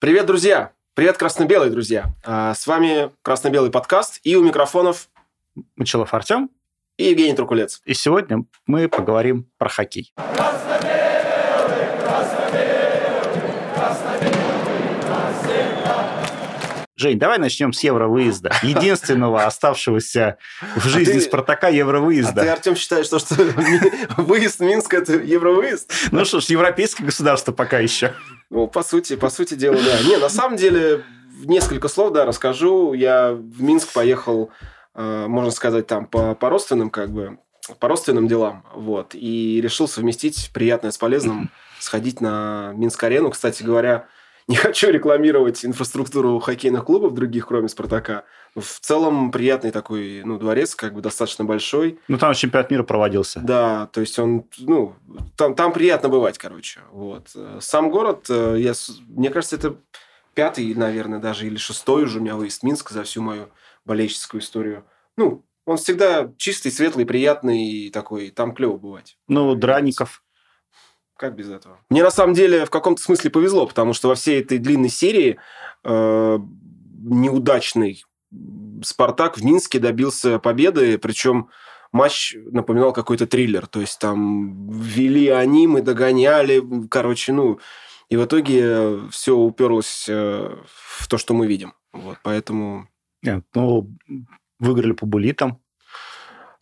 Привет, друзья! Привет, красно-белые друзья! А, с вами красно-белый подкаст и у микрофонов Мочелов Артем и Евгений Трукулец. И сегодня мы поговорим про хоккей. Жень, давай начнем с евровыезда. Единственного оставшегося в жизни а ты, Спартака евровыезда. А ты, Артем, считаешь, что, что выезд Минск – это евровыезд? Ну что ж, европейское государство пока еще. Ну, по сути, по сути дела, да. Не, на самом деле, несколько слов, да, расскажу. Я в Минск поехал, э, можно сказать, там по, по родственным, как бы, по родственным делам, вот, и решил совместить приятное с полезным, сходить на Минск-арену. Кстати говоря, не хочу рекламировать инфраструктуру хоккейных клубов других, кроме «Спартака». Но в целом приятный такой ну, дворец, как бы достаточно большой. Ну, там чемпионат мира проводился. Да, то есть он, ну, там, там приятно бывать, короче. Вот. Сам город, э, я, мне кажется, это пятый, наверное, даже, или шестой уже у меня выезд в Минск за всю мою болельческую историю. Ну, он всегда чистый, светлый, приятный и такой, там клево бывать. Ну, Драников. Как без этого? Мне на самом деле в каком-то смысле повезло, потому что во всей этой длинной серии э, неудачный Спартак в Минске добился победы, причем матч напоминал какой-то триллер. То есть там вели они, мы догоняли, короче, ну... И в итоге все уперлось э, в то, что мы видим. Вот, поэтому... Нет, ну, выиграли по булитам.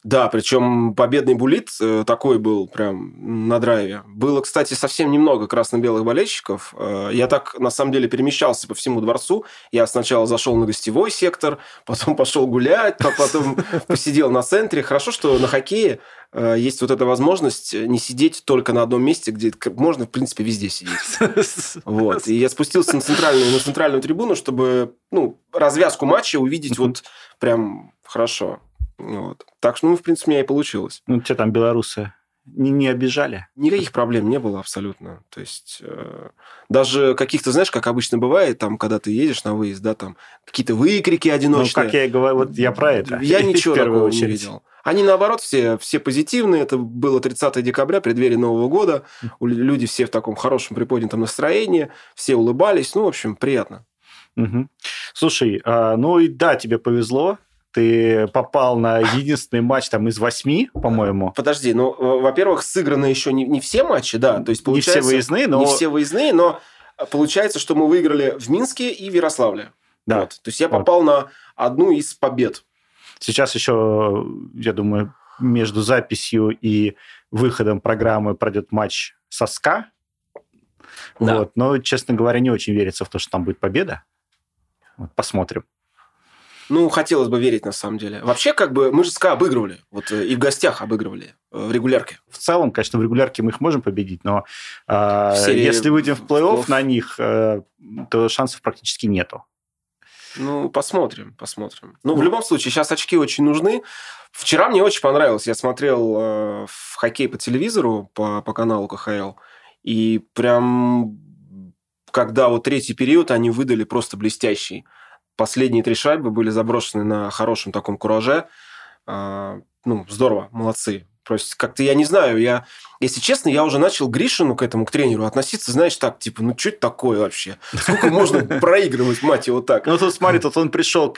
Да, причем победный булит э, такой был прям на драйве. Было, кстати, совсем немного красно-белых болельщиков. Э, я так, на самом деле, перемещался по всему дворцу. Я сначала зашел на гостевой сектор, потом пошел гулять, потом посидел на центре. Хорошо, что на хоккее э, есть вот эта возможность не сидеть только на одном месте, где можно, в принципе, везде сидеть. Вот. И я спустился на центральную, на центральную трибуну, чтобы ну, развязку матча увидеть вот прям хорошо. Вот. Так что, ну, в принципе, у меня и получилось. Ну, тебя там белорусы не, не обижали? Никаких проблем не было абсолютно. То есть, э, даже каких-то, знаешь, как обычно бывает, там, когда ты едешь на выезд, да, там, какие-то выкрики одиночные. Ну, как я и говорю, вот я про это. Я ничего такого не видел. Они, наоборот, все, все позитивные. Это было 30 декабря, преддверие Нового года. Люди все в таком хорошем приподнятом настроении. Все улыбались. Ну, в общем, приятно. Угу. Слушай, а, ну и да, тебе повезло ты попал на единственный матч там из восьми, по-моему. Подожди, ну, во-первых, сыграны еще не, не все матчи, да, то есть получается... Не все выездные, но... Не все выездные, но получается, что мы выиграли в Минске и в Ярославле. Да. Вот. То есть я попал вот. на одну из побед. Сейчас еще, я думаю, между записью и выходом программы пройдет матч со СКА. Да. Вот. Но, честно говоря, не очень верится в то, что там будет победа. Вот, посмотрим. Ну, хотелось бы верить, на самом деле. Вообще, как бы, мы же СКА обыгрывали. Вот э, и в гостях обыгрывали э, в регулярке. В целом, конечно, в регулярке мы их можем победить, но э, если выйдем в плей-офф на них, э, то шансов практически нету. Ну, посмотрим, посмотрим. Ну, в любом случае, сейчас очки очень нужны. Вчера мне очень понравилось. Я смотрел э, в хоккей по телевизору, по, по каналу КХЛ, и прям когда вот третий период они выдали просто блестящий последние три шайбы были заброшены на хорошем таком кураже. А, ну, здорово, молодцы. Просто как-то я не знаю, я, если честно, я уже начал Гришину к этому, к тренеру относиться, знаешь, так, типа, ну, что это такое вообще? Сколько можно проигрывать, мать его, так? Ну, тут смотри, тут он пришел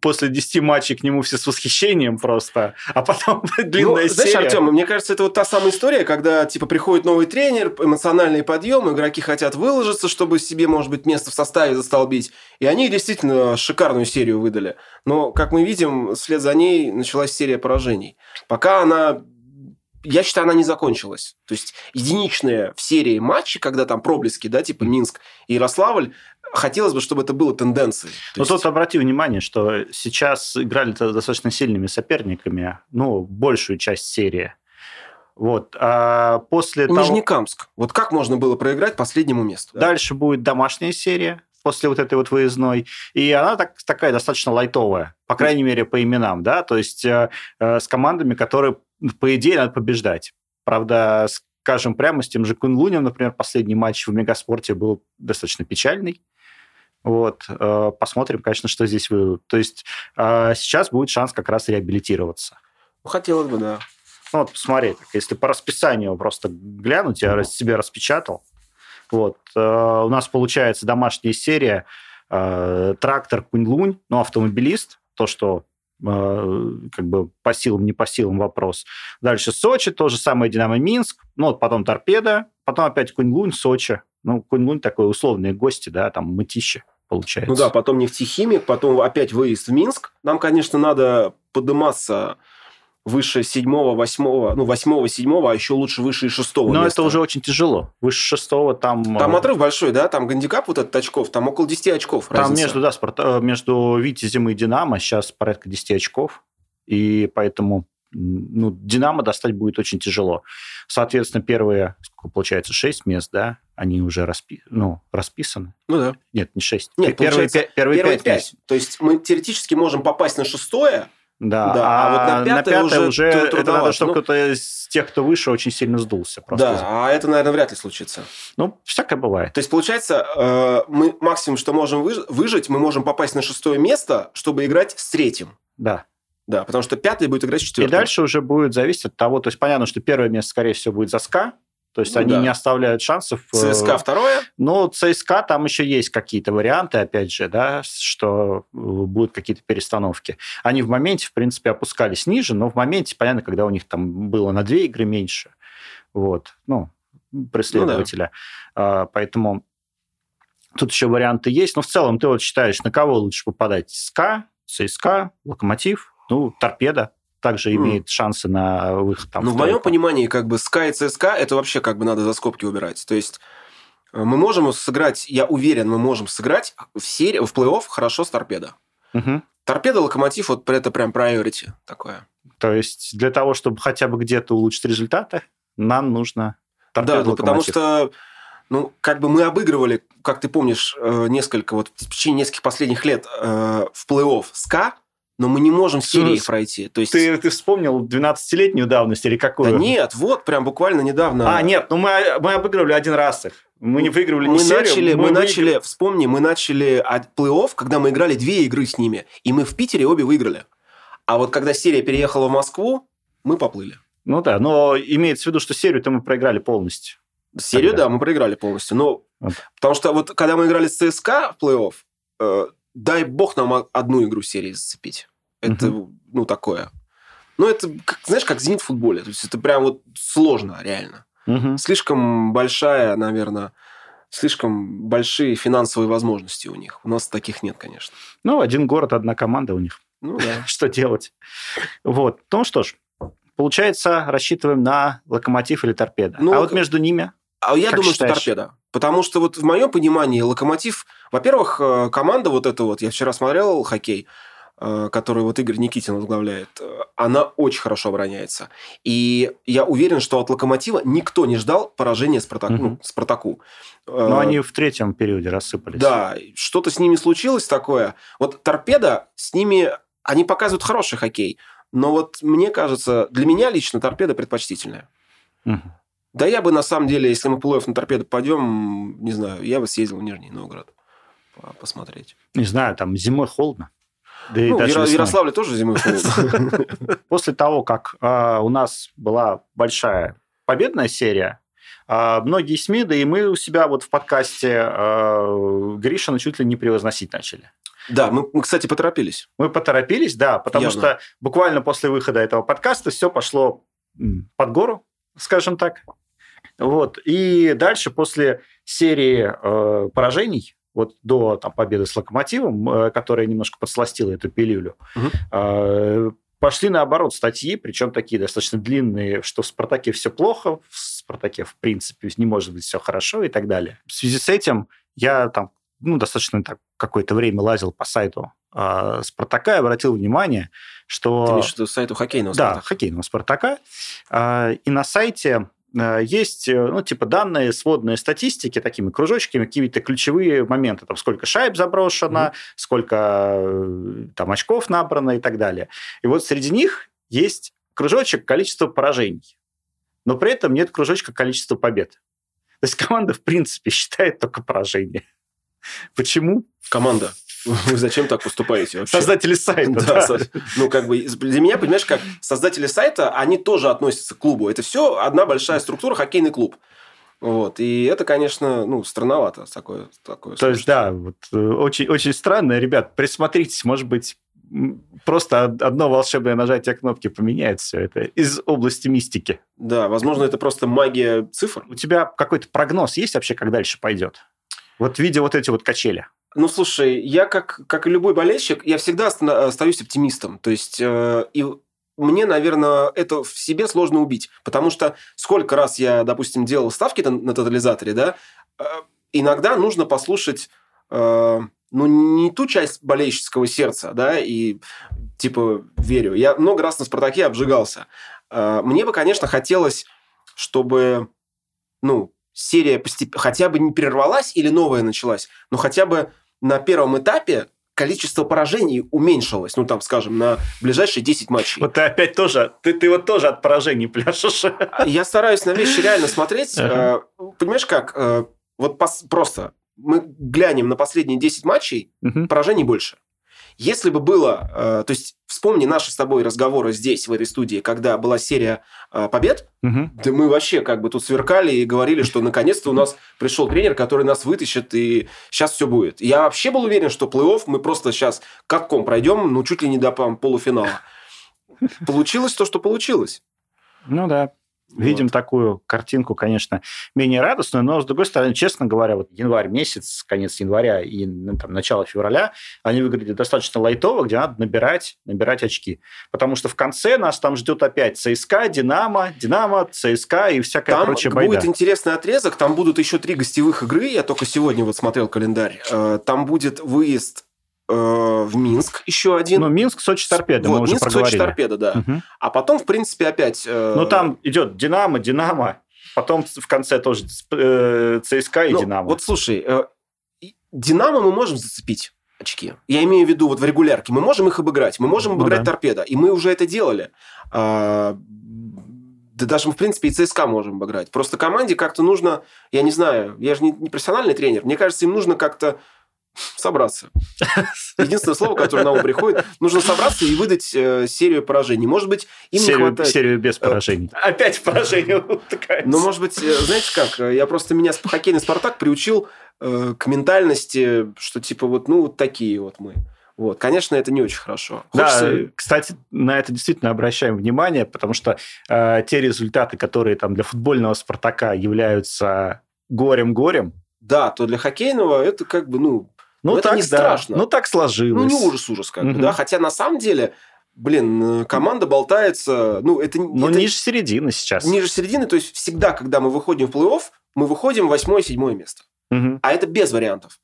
после 10 матчей к нему все с восхищением просто, а потом длинная ну, серия. Знаешь, Артем, мне кажется, это вот та самая история, когда, типа, приходит новый тренер, эмоциональный подъем, игроки хотят выложиться, чтобы себе, может быть, место в составе застолбить, и они действительно шикарную серию выдали. Но, как мы видим, вслед за ней началась серия поражений. Пока она я считаю, она не закончилась. То есть единичные в серии матчи, когда там проблески, да, типа Минск и Ярославль, хотелось бы, чтобы это было тенденцией. Но есть... тут обрати внимание, что сейчас играли достаточно сильными соперниками, ну, большую часть серии. Вот. А после Нижнекамск. Того... Вот как можно было проиграть последнему месту? Дальше да? будет домашняя серия после вот этой вот выездной. И она так, такая достаточно лайтовая, по крайней мере, по именам, да, то есть э, э, с командами, которые, по идее, надо побеждать. Правда, скажем прямо, с тем же Кунлунем, например, последний матч в Мегаспорте был достаточно печальный. Вот, э, посмотрим, конечно, что здесь выйдут. То есть э, сейчас будет шанс как раз реабилитироваться. Ну, хотелось бы, да. Ну, вот посмотри, так, если по расписанию просто глянуть, я себе распечатал, Вот. У нас получается домашняя серия «Трактор Кунь-Лунь», ну, автомобилист, то, что как бы по силам, не по силам вопрос. Дальше Сочи, то же самое Динамо Минск, ну вот потом Торпеда, потом опять Кунь-Лунь, Сочи. Ну, Кунь-Лунь такой условные гости, да, там Мытищи получается. Ну да, потом нефтехимик, потом опять выезд в Минск. Нам, конечно, надо подниматься выше седьмого, восьмого, ну, восьмого, седьмого, а еще лучше выше шестого Но места. это уже очень тяжело. Выше шестого там... Там э, отрыв большой, да? Там гандикап вот этот очков, там около 10 очков Там разница. между, да, спорт, э, между Витязем и Динамо сейчас порядка 10 очков. И поэтому ну, Динамо достать будет очень тяжело. Соответственно, первые, сколько получается, 6 мест, да, они уже распи... ну, расписаны. Ну да. Нет, не 6. Нет, первые, первые, первые 5, 5. То есть мы теоретически можем попасть на шестое, да, да. А, а вот на пятое, на пятое уже, уже это надо, чтобы ну, кто-то из тех, кто выше, очень сильно сдулся. Просто. Да, а это, наверное, вряд ли случится. Ну, всякое бывает. То есть, получается, э, мы максимум, что можем выжить, мы можем попасть на шестое место, чтобы играть с третьим. Да. Да, потому что пятый будет играть с четвертым. И дальше уже будет зависеть от того, то есть понятно, что первое место, скорее всего, будет за СКА, то есть ну, они да. не оставляют шансов. Э, ЦСКА второе? Но ЦСКА там еще есть какие-то варианты, опять же, да, что э, будут какие-то перестановки. Они в моменте, в принципе, опускались ниже, но в моменте, понятно, когда у них там было на две игры меньше, вот, ну, преследователя. Ну, да. Поэтому тут еще варианты есть. Но в целом ты вот считаешь, на кого лучше попадать? СКА, ЦСКА, Локомотив, ну, Торпеда? Также mm. имеет шансы на выход. Там, ну, в моем понимании, как бы Sky и ЦСКА, это вообще как бы надо за скобки убирать. То есть э, мы можем сыграть, я уверен, мы можем сыграть в серии, в плей-офф хорошо с торпедо. Угу. Торпеда, локомотив, вот это прям priority такое. То есть для того, чтобы хотя бы где-то улучшить результаты, нам нужно торпеда, Да, ну, потому что ну, как бы мы обыгрывали, как ты помнишь, э, несколько, вот в течение нескольких последних лет э, в плей-офф СКА, но мы не можем серии ну, пройти. То есть... ты, ты вспомнил 12-летнюю давность или какую? Да нет, вот прям буквально недавно. А, нет, ну мы, мы обыгрывали один раз их. Мы не выигрывали мы начали, серию. Мы, мы начали, вспомни, мы начали плей-офф, когда мы играли две игры с ними, и мы в Питере обе выиграли. А вот когда серия переехала в Москву, мы поплыли. Ну да, но имеется в виду, что серию-то мы проиграли полностью. Серию, Тогда. да, мы проиграли полностью. Но вот. Потому что вот когда мы играли с ЦСКА в плей-офф, э, дай бог нам одну игру серии зацепить. Это, угу. ну, такое. Ну, это, как, знаешь, как «Зенит» в футболе. То есть, это прям вот сложно, реально. Угу. Слишком большая, наверное, слишком большие финансовые возможности у них. У нас таких нет, конечно. Ну, один город, одна команда у них. Ну, да. Что делать? Вот. Ну, что ж, получается, рассчитываем на локомотив или торпеда. Ну, а вот между ними а я думаю, считаешь? что торпеда. Потому что вот в моем понимании локомотив, во-первых, э, команда вот эта вот, я вчера смотрел хоккей, Э, которую вот Игорь Никитин возглавляет, э, она очень хорошо обороняется. И я уверен, что от «Локомотива» никто не ждал поражения Спартаку. Угу. Ну, Спартаку. Но они в третьем периоде рассыпались. Да, что-то с ними случилось такое. Вот «Торпеда» с ними... Они показывают хороший хоккей. Но вот мне кажется, для меня лично «Торпеда» предпочтительная. Угу. Да я бы, на самом деле, если мы плей на «Торпеду» пойдем, не знаю, я бы съездил в Нижний Новгород посмотреть. Не знаю, там зимой холодно. Да ну, и в Ярославле тоже зимой холодно. После того, как а, у нас была большая победная серия, а, многие СМИ, да и мы у себя вот в подкасте а, Гришина чуть ли не превозносить начали. Да, мы, мы, кстати, поторопились. Мы поторопились, да, потому Явно. что буквально после выхода этого подкаста все пошло под гору, скажем так. Вот. И дальше, после серии э, поражений, вот до там, победы с Локомотивом, э, которая немножко подсластила эту пилюлю, угу. пошли наоборот статьи, причем такие достаточно длинные, что в «Спартаке» все плохо, в «Спартаке» в принципе не может быть все хорошо и так далее. В связи с этим я там ну, достаточно так какое-то время лазил по сайту э, Спартака и обратил внимание, что... Ты имеешь в виду сайту хоккейного Спартака? Да, хоккейного Спартака. Э, и на сайте Э, есть, э, ну, типа, данные сводные статистики такими кружочками, какие-то ключевые моменты, там, сколько шайб заброшено, mm-hmm. сколько э, там очков набрано и так далее. И вот среди них есть кружочек количество поражений, но при этом нет кружочка количества побед. То есть команда, в принципе, считает только поражение. Почему? Команда. Вы зачем так поступаете вообще? Создатели сайта. Да, да. Ну, как бы, для меня, понимаешь, как создатели сайта, они тоже относятся к клубу. Это все одна большая структура, хоккейный клуб. Вот. И это, конечно, ну, странновато такое. такое То есть, да, вот, э, очень, очень странно. Ребят, присмотритесь, может быть, просто одно волшебное нажатие кнопки поменяет все это из области мистики. Да, возможно, это просто магия цифр. У тебя какой-то прогноз есть вообще, как дальше пойдет? Вот видя вот эти вот качели. Ну, слушай, я как, как и любой болельщик, я всегда остаюсь оптимистом. То есть, э, и мне, наверное, это в себе сложно убить. Потому что сколько раз я, допустим, делал ставки на тотализаторе, да, э, иногда нужно послушать э, ну, не ту часть болельщического сердца, да, и типа верю. Я много раз на «Спартаке» обжигался. Э, мне бы, конечно, хотелось, чтобы, ну, серия постеп... хотя бы не прервалась или новая началась, но хотя бы на первом этапе количество поражений уменьшилось, ну, там, скажем, на ближайшие 10 матчей. Вот ты опять тоже, ты, ты вот тоже от поражений пляшешь. Я стараюсь на вещи реально смотреть. Ага. Э, понимаешь как? Э, вот просто мы глянем на последние 10 матчей, угу. поражений больше. Если бы было, э, то есть вспомни наши с тобой разговоры здесь, в этой студии, когда была серия э, побед, угу. да мы вообще как бы тут сверкали и говорили, что наконец-то у нас пришел тренер, который нас вытащит, и сейчас все будет. Я вообще был уверен, что плей-офф мы просто сейчас катком пройдем, ну, чуть ли не до полуфинала. Получилось то, что получилось. Ну да. Видим вот. такую картинку, конечно, менее радостную, но, с другой стороны, честно говоря, вот январь месяц, конец января и ну, там, начало февраля, они выглядят достаточно лайтово, где надо набирать, набирать очки. Потому что в конце нас там ждет опять ЦСКА, Динамо, Динамо, ЦСКА и всякая там прочая байда. будет интересный отрезок, там будут еще три гостевых игры, я только сегодня вот смотрел календарь. Э, там будет выезд в Минск еще один. Ну, Минск, Сочи, Торпеда, вот, мы уже Минск, проговорили. Сочи, Торпеда, да. Угу. А потом, в принципе, опять... Э... Ну, там идет Динамо, Динамо, потом в конце тоже э, ЦСКА и ну, Динамо. Вот слушай, э, Динамо мы можем зацепить очки. Я имею в виду вот в регулярке. Мы можем их обыграть, мы можем ну обыграть ну, да. торпеда. И мы уже это делали. А, да даже мы, в принципе, и ЦСКА можем обыграть. Просто команде как-то нужно, я не знаю, я же не, не профессиональный тренер, мне кажется, им нужно как-то собраться. Единственное слово, которое на ум приходит, нужно собраться и выдать э, серию поражений. Может быть, им серию, не хватает... Серию без э, поражений. Э, опять поражение Ну, может быть, э, знаете как, э, я просто меня хоккейный «Спартак» приучил э, к ментальности, что типа вот, ну, вот такие вот мы. Вот, конечно, это не очень хорошо. Хочется... Да, кстати, на это действительно обращаем внимание, потому что э, те результаты, которые там для футбольного Спартака являются горем-горем, да, то для хоккейного это как бы, ну, ну, это так, не страшно. Ну, так сложилось. Ну, не ужас-ужас, как угу. бы, да. Хотя на самом деле, блин, э, команда болтается, ну, это... Ну, это, ниже середины сейчас. Ниже середины, то есть всегда, когда мы выходим в плей-офф, мы выходим восьмое-седьмое место. Угу. А это без вариантов.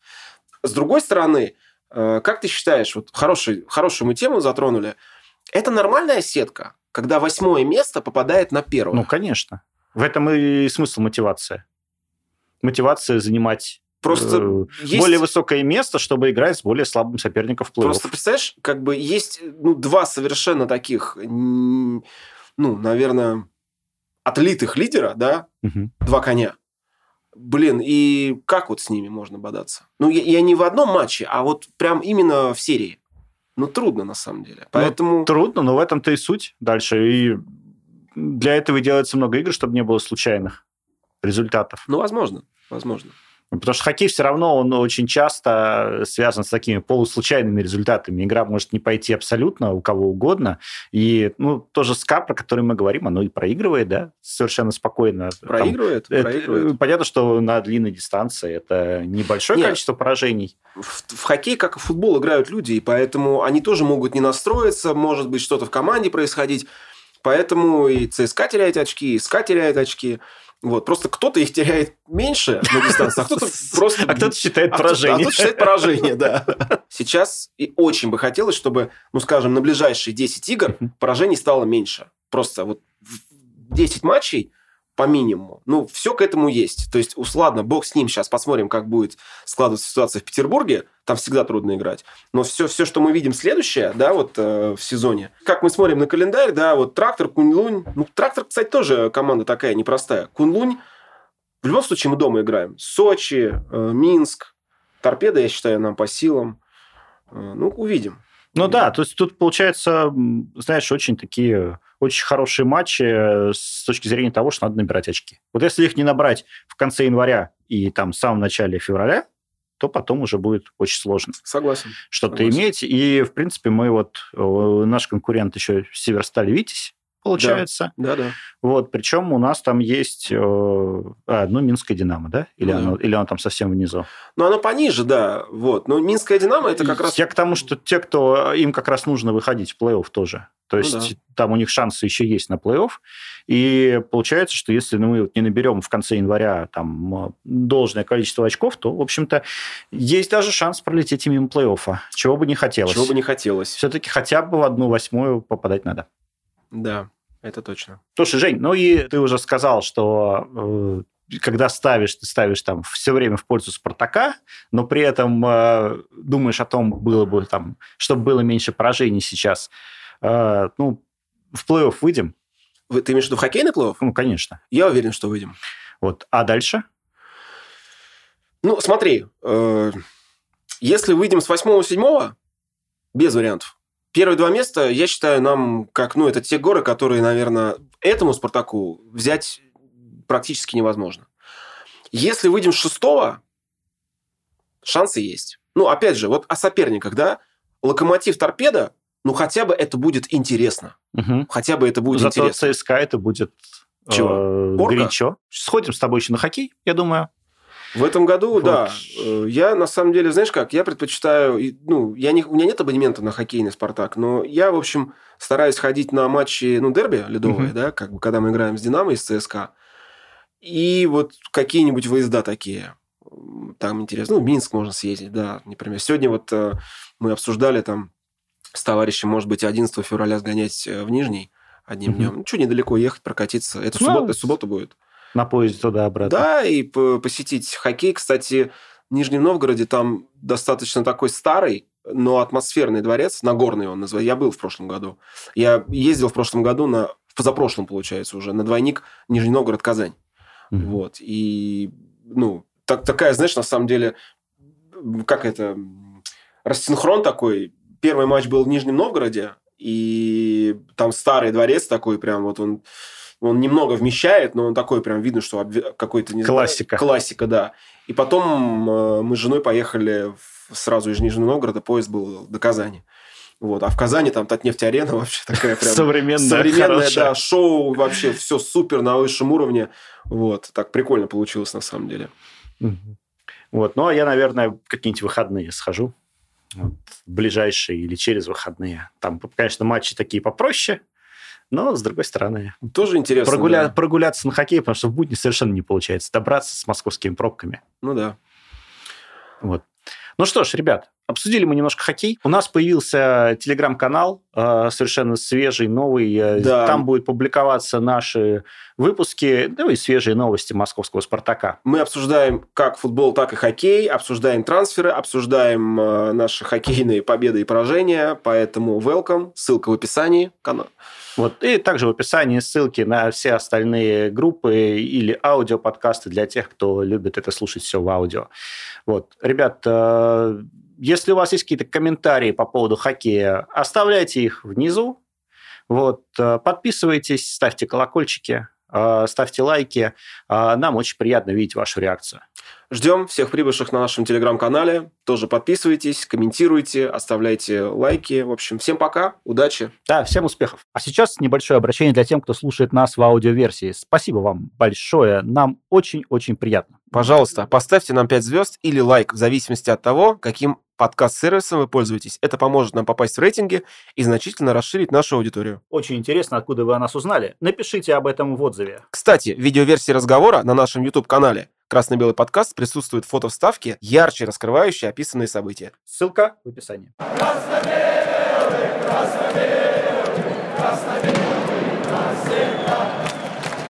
С другой стороны, э, как ты считаешь, вот хороший, хорошую мы тему затронули, это нормальная сетка, когда восьмое место попадает на первое? Ну, конечно. В этом и смысл мотивации. Мотивация занимать Просто э, есть... более высокое место, чтобы играть с более слабым соперником в плей-офф. Просто представляешь, как бы есть ну, два совершенно таких, ну, наверное, отлитых лидера, да, угу. два коня. Блин, и как вот с ними можно бодаться? Ну, я, я не в одном матче, а вот прям именно в серии. Ну, трудно на самом деле. Ну, Поэтому... Ну, трудно, но в этом-то и суть дальше. И для этого и делается много игр, чтобы не было случайных результатов. Ну, возможно, возможно. Потому что хоккей все равно, он очень часто связан с такими полуслучайными результатами. Игра может не пойти абсолютно у кого угодно. И ну, тоже СКА, про который мы говорим, оно и проигрывает, да, совершенно спокойно. Проигрывает, Там, проигрывает. Это, понятно, что на длинной дистанции это небольшое Нет, количество поражений. В, в хоккей, как и в футбол, играют люди, и поэтому они тоже могут не настроиться, может быть, что-то в команде происходить. Поэтому и ЦСКА теряет очки, и СКА теряет очки. Вот, просто кто-то их теряет меньше на дистанции, а кто-то просто... А кто-то считает поражение. А кто-то считает поражение, да. Сейчас и очень бы хотелось, чтобы, ну, скажем, на ближайшие 10 игр поражений стало меньше. Просто вот 10 матчей по минимуму. Ну, все к этому есть. То есть, ладно, бог с ним, сейчас посмотрим, как будет складываться ситуация в Петербурге. Там всегда трудно играть. Но все, все что мы видим следующее, да, вот э, в сезоне. Как мы смотрим на календарь, да, вот Трактор, Куньлунь. Ну, Трактор, кстати, тоже команда такая непростая. Куньлунь, в любом случае мы дома играем. Сочи, э, Минск, Торпеда, я считаю, нам по силам. Э, ну, увидим. Ну да, то есть тут получается, знаешь, очень такие очень хорошие матчи э, с точки зрения того, что надо набирать очки. Вот если их не набрать в конце января и там в самом начале февраля, то потом уже будет очень сложно. Согласен. Что-то иметь. И, в принципе, мы вот, э, наш конкурент еще Северсталь Витязь, получается. Да, да. да. Вот, причем у нас там есть, э, а, ну, Минская Динамо, да? Или, ну, оно, да. или оно там совсем внизу? Ну, оно пониже, да. Вот. Но Минская Динамо это как раз... Я к тому, что те, кто... Им как раз нужно выходить в плей-офф тоже. То ну есть да. там у них шансы еще есть на плей-офф. И получается, что если мы не наберем в конце января там должное количество очков, то, в общем-то, есть даже шанс пролететь и мимо плей-оффа. Чего бы не хотелось. Чего бы не хотелось. Все-таки хотя бы в одну восьмую попадать надо. Да, это точно. Слушай, Жень, ну и ты уже сказал, что э, когда ставишь, ты ставишь там все время в пользу Спартака, но при этом э, думаешь о том, было бы там, чтобы было меньше поражений сейчас. Э, ну, в плей-офф выйдем. Вы, ты имеешь в виду в хоккейный плей-офф? Ну, конечно. Я уверен, что выйдем. Вот. А дальше? Ну, смотри, э, если выйдем с восьмого-седьмого, без вариантов. Первые два места, я считаю, нам как, ну, это те горы, которые, наверное, этому Спартаку взять практически невозможно. Если выйдем с шестого, шансы есть. Ну, опять же, вот о соперниках, да? Локомотив Торпеда, ну, хотя бы это будет интересно. Угу. Хотя бы это будет Зато интересно. ЦСКА это будет Чего? Э, горячо. Сходим с тобой еще на хоккей, я думаю. В этом году, вот. да. Э, я, на самом деле, знаешь как, я предпочитаю... Ну, я не, у меня нет абонемента на хоккейный «Спартак», но я, в общем, стараюсь ходить на матчи, ну, дерби ледовые, угу. да, как бы, когда мы играем с «Динамо» и с ЦСКА. И вот какие-нибудь выезда такие. Там интересно. Ну, в Минск можно съездить, да, например. Сегодня вот э, мы обсуждали там с товарищем, может быть, 11 февраля сгонять э, в Нижний одним угу. днем. Ну, что, недалеко ехать, прокатиться. Это ну, суббота, суббота будет. На поезде туда-обратно. Да, и посетить хоккей. Кстати, в Нижнем Новгороде там достаточно такой старый, но атмосферный дворец, Нагорный он называется. Я был в прошлом году. Я ездил в прошлом году на... Позапрошлом, получается, уже, на двойник Нижний Новгород-Казань. Mm-hmm. Вот. И, ну, так, такая, знаешь, на самом деле, как это... Рассинхрон такой. Первый матч был в Нижнем Новгороде, и там старый дворец такой, прям вот он он немного вмещает, но он такой прям видно, что какой-то... Не классика. Знаю, классика, да. И потом э, мы с женой поехали сразу из Нижнего Новгорода, поезд был до Казани. Вот. А в Казани там Татнефть-арена вообще такая прям... Современная, Современная, да, шоу вообще, все супер на высшем уровне. Вот. Так прикольно получилось на самом деле. Вот. Ну, а я, наверное, какие-нибудь выходные схожу. Вот, ближайшие или через выходные. Там, конечно, матчи такие попроще, но, с другой стороны... Тоже интересно. Прогуля... Да. Прогуляться на хоккей, потому что в будни совершенно не получается добраться с московскими пробками. Ну да. Вот. Ну что ж, ребят, обсудили мы немножко хоккей. У нас появился телеграм-канал, совершенно свежий, новый. Да. Там будут публиковаться наши выпуски, ну и свежие новости московского «Спартака». Мы обсуждаем как футбол, так и хоккей, обсуждаем трансферы, обсуждаем э, наши хоккейные победы и поражения, поэтому welcome, ссылка в описании. Вот. И также в описании ссылки на все остальные группы или аудиоподкасты для тех, кто любит это слушать все в аудио. Вот. Ребят, э, если у вас есть какие-то комментарии по поводу хоккея, оставляйте их внизу. Вот. Э, подписывайтесь, ставьте колокольчики, э, ставьте лайки. Нам очень приятно видеть вашу реакцию. Ждем всех прибывших на нашем телеграм-канале. Тоже подписывайтесь, комментируйте, оставляйте лайки. В общем, всем пока, удачи. Да, всем успехов. А сейчас небольшое обращение для тех, кто слушает нас в аудиоверсии. Спасибо вам большое. Нам очень-очень приятно. Пожалуйста, поставьте нам 5 звезд или лайк, в зависимости от того, каким подкаст-сервисом вы пользуетесь. Это поможет нам попасть в рейтинги и значительно расширить нашу аудиторию. Очень интересно, откуда вы о нас узнали. Напишите об этом в отзыве. Кстати, видеоверсии разговора на нашем YouTube-канале «Красно-белый подкаст» присутствует фото-вставки, ярче раскрывающие описанные события. Ссылка в описании. Красно-белый, красно-белый, красно-белый.